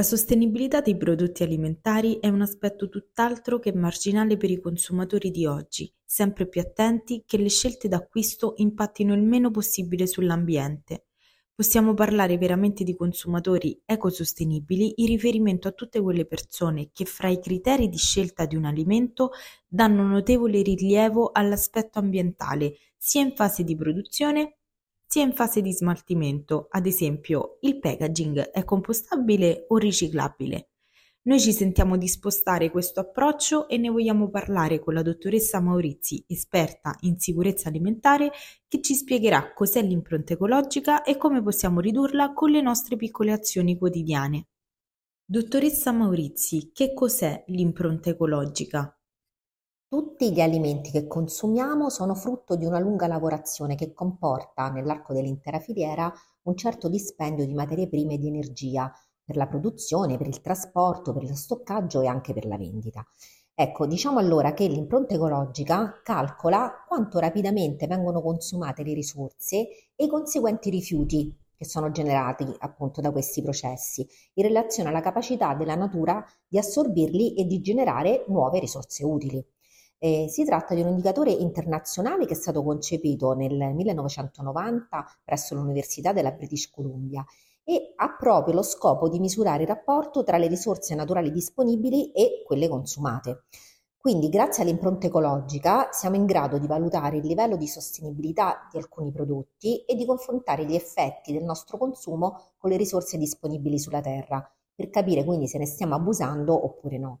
La sostenibilità dei prodotti alimentari è un aspetto tutt'altro che marginale per i consumatori di oggi, sempre più attenti che le scelte d'acquisto impattino il meno possibile sull'ambiente. Possiamo parlare veramente di consumatori ecosostenibili in riferimento a tutte quelle persone che fra i criteri di scelta di un alimento danno notevole rilievo all'aspetto ambientale, sia in fase di produzione sia in fase di smaltimento, ad esempio il packaging è compostabile o riciclabile. Noi ci sentiamo di spostare questo approccio e ne vogliamo parlare con la dottoressa Maurizi, esperta in sicurezza alimentare, che ci spiegherà cos'è l'impronta ecologica e come possiamo ridurla con le nostre piccole azioni quotidiane. Dottoressa Maurizi, che cos'è l'impronta ecologica? Tutti gli alimenti che consumiamo sono frutto di una lunga lavorazione che comporta, nell'arco dell'intera filiera, un certo dispendio di materie prime e di energia per la produzione, per il trasporto, per lo stoccaggio e anche per la vendita. Ecco, diciamo allora che l'impronta ecologica calcola quanto rapidamente vengono consumate le risorse e i conseguenti rifiuti che sono generati appunto da questi processi in relazione alla capacità della natura di assorbirli e di generare nuove risorse utili. Eh, si tratta di un indicatore internazionale che è stato concepito nel 1990 presso l'Università della British Columbia e ha proprio lo scopo di misurare il rapporto tra le risorse naturali disponibili e quelle consumate. Quindi, grazie all'impronta ecologica, siamo in grado di valutare il livello di sostenibilità di alcuni prodotti e di confrontare gli effetti del nostro consumo con le risorse disponibili sulla Terra, per capire quindi se ne stiamo abusando oppure no.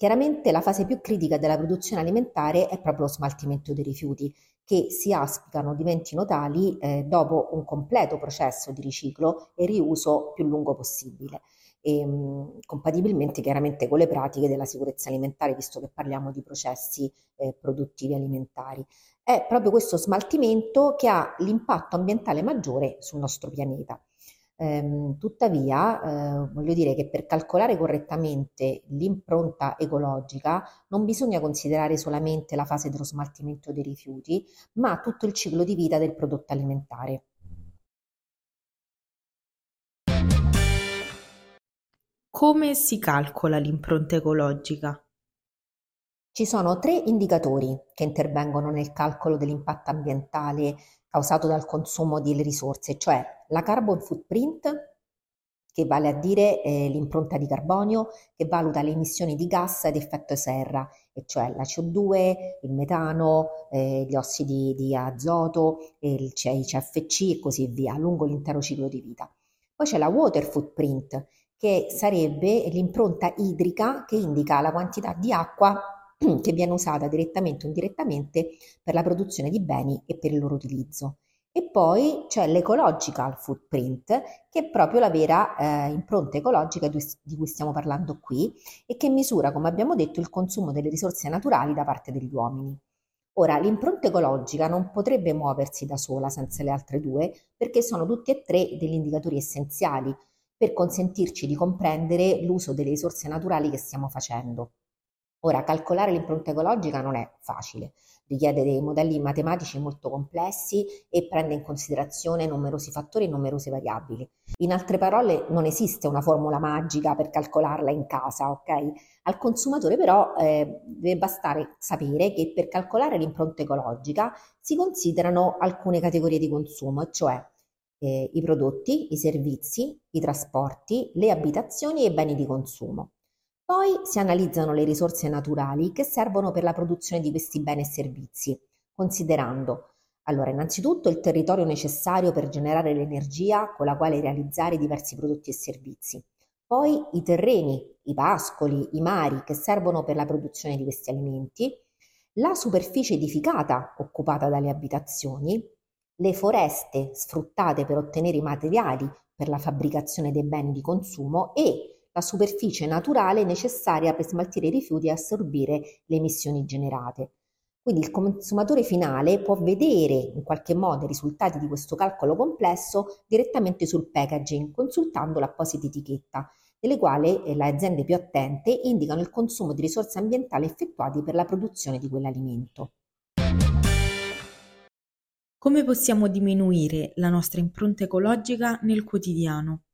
Chiaramente la fase più critica della produzione alimentare è proprio lo smaltimento dei rifiuti, che si aspicano diventino tali eh, dopo un completo processo di riciclo e riuso più lungo possibile, e, ehm, mh, compatibilmente chiaramente con le pratiche della sicurezza alimentare, visto che parliamo di processi eh, produttivi alimentari. È proprio questo smaltimento che ha l'impatto ambientale maggiore sul nostro pianeta. Ehm, tuttavia, eh, voglio dire che per calcolare correttamente l'impronta ecologica non bisogna considerare solamente la fase dello smaltimento dei rifiuti, ma tutto il ciclo di vita del prodotto alimentare. Come si calcola l'impronta ecologica? Ci sono tre indicatori che intervengono nel calcolo dell'impatto ambientale causato dal consumo delle risorse, cioè la carbon footprint, che vale a dire eh, l'impronta di carbonio, che valuta le emissioni di gas ad effetto serra, e cioè la CO2, il metano, eh, gli ossidi di azoto, il CFC e così via, lungo l'intero ciclo di vita. Poi c'è la water footprint, che sarebbe l'impronta idrica che indica la quantità di acqua che viene usata direttamente o indirettamente per la produzione di beni e per il loro utilizzo. E poi c'è l'ecological footprint, che è proprio la vera eh, impronta ecologica di cui stiamo parlando qui e che misura, come abbiamo detto, il consumo delle risorse naturali da parte degli uomini. Ora, l'impronta ecologica non potrebbe muoversi da sola senza le altre due, perché sono tutti e tre degli indicatori essenziali per consentirci di comprendere l'uso delle risorse naturali che stiamo facendo. Ora, calcolare l'impronta ecologica non è facile, richiede dei modelli matematici molto complessi e prende in considerazione numerosi fattori e numerose variabili. In altre parole, non esiste una formula magica per calcolarla in casa, ok? Al consumatore però eh, deve bastare sapere che per calcolare l'impronta ecologica si considerano alcune categorie di consumo, cioè eh, i prodotti, i servizi, i trasporti, le abitazioni e i beni di consumo. Poi si analizzano le risorse naturali che servono per la produzione di questi beni e servizi, considerando allora innanzitutto il territorio necessario per generare l'energia con la quale realizzare diversi prodotti e servizi, poi i terreni, i pascoli, i mari che servono per la produzione di questi alimenti, la superficie edificata occupata dalle abitazioni, le foreste sfruttate per ottenere i materiali per la fabbricazione dei beni di consumo e la superficie naturale necessaria per smaltire i rifiuti e assorbire le emissioni generate. Quindi il consumatore finale può vedere in qualche modo i risultati di questo calcolo complesso direttamente sul packaging, consultando l'apposita etichetta, nelle quali eh, le aziende più attente indicano il consumo di risorse ambientali effettuati per la produzione di quell'alimento. Come possiamo diminuire la nostra impronta ecologica nel quotidiano?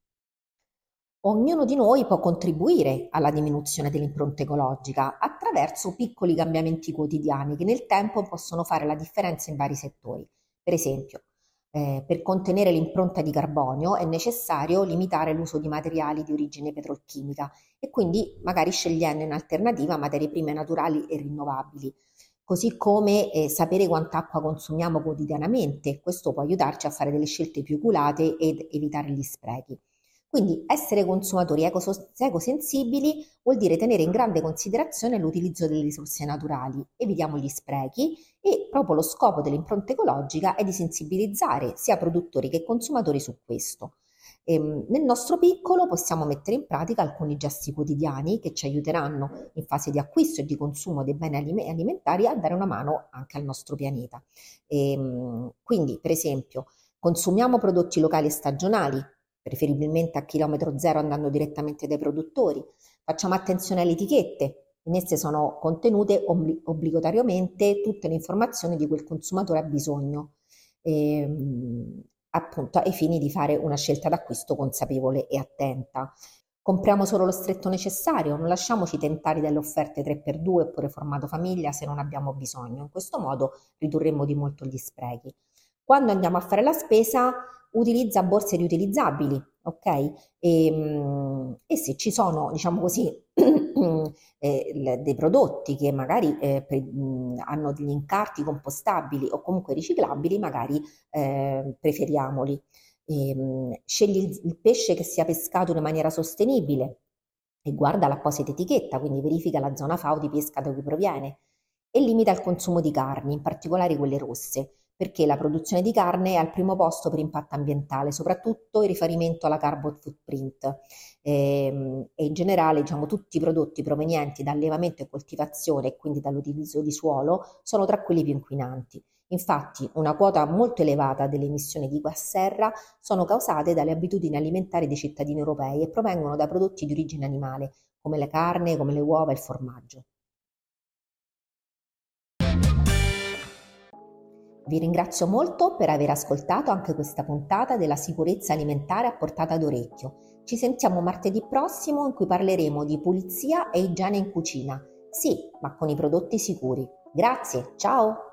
Ognuno di noi può contribuire alla diminuzione dell'impronta ecologica attraverso piccoli cambiamenti quotidiani che nel tempo possono fare la differenza in vari settori. Per esempio, eh, per contenere l'impronta di carbonio è necessario limitare l'uso di materiali di origine petrolchimica e quindi magari scegliendo in alternativa materie prime naturali e rinnovabili, così come eh, sapere quanta acqua consumiamo quotidianamente. Questo può aiutarci a fare delle scelte più oculate ed evitare gli sprechi. Quindi essere consumatori ecosensibili vuol dire tenere in grande considerazione l'utilizzo delle risorse naturali, evitiamo gli sprechi e proprio lo scopo dell'impronta ecologica è di sensibilizzare sia produttori che consumatori su questo. Ehm, nel nostro piccolo possiamo mettere in pratica alcuni gesti quotidiani che ci aiuteranno in fase di acquisto e di consumo dei beni alimentari a dare una mano anche al nostro pianeta. Ehm, quindi, per esempio, consumiamo prodotti locali e stagionali, preferibilmente a chilometro zero andando direttamente dai produttori. Facciamo attenzione alle etichette, in esse sono contenute obli- obbligatoriamente tutte le informazioni di cui il consumatore ha bisogno, ehm, appunto ai fini di fare una scelta d'acquisto consapevole e attenta. Compriamo solo lo stretto necessario, non lasciamoci tentare dalle offerte 3x2 oppure formato famiglia se non abbiamo bisogno. In questo modo ridurremo di molto gli sprechi. Quando andiamo a fare la spesa, utilizza borse riutilizzabili, ok? E, ehm, e se ci sono, diciamo così, eh, dei prodotti che magari eh, pre, hanno degli incarti compostabili o comunque riciclabili, magari eh, preferiamoli. E, mh, scegli il, il pesce che sia pescato in maniera sostenibile e guarda l'apposita etichetta, quindi verifica la zona FAO di pesca da cui proviene e limita il consumo di carni, in particolare quelle rosse perché la produzione di carne è al primo posto per impatto ambientale, soprattutto in riferimento alla carbon footprint e, ehm, e in generale diciamo, tutti i prodotti provenienti da allevamento e coltivazione e quindi dall'utilizzo di suolo sono tra quelli più inquinanti. Infatti una quota molto elevata delle emissioni di gas serra sono causate dalle abitudini alimentari dei cittadini europei e provengono da prodotti di origine animale, come la carne, come le uova e il formaggio. Vi ringrazio molto per aver ascoltato anche questa puntata della sicurezza alimentare a portata d'orecchio. Ci sentiamo martedì prossimo in cui parleremo di pulizia e igiene in cucina. Sì, ma con i prodotti sicuri. Grazie, ciao!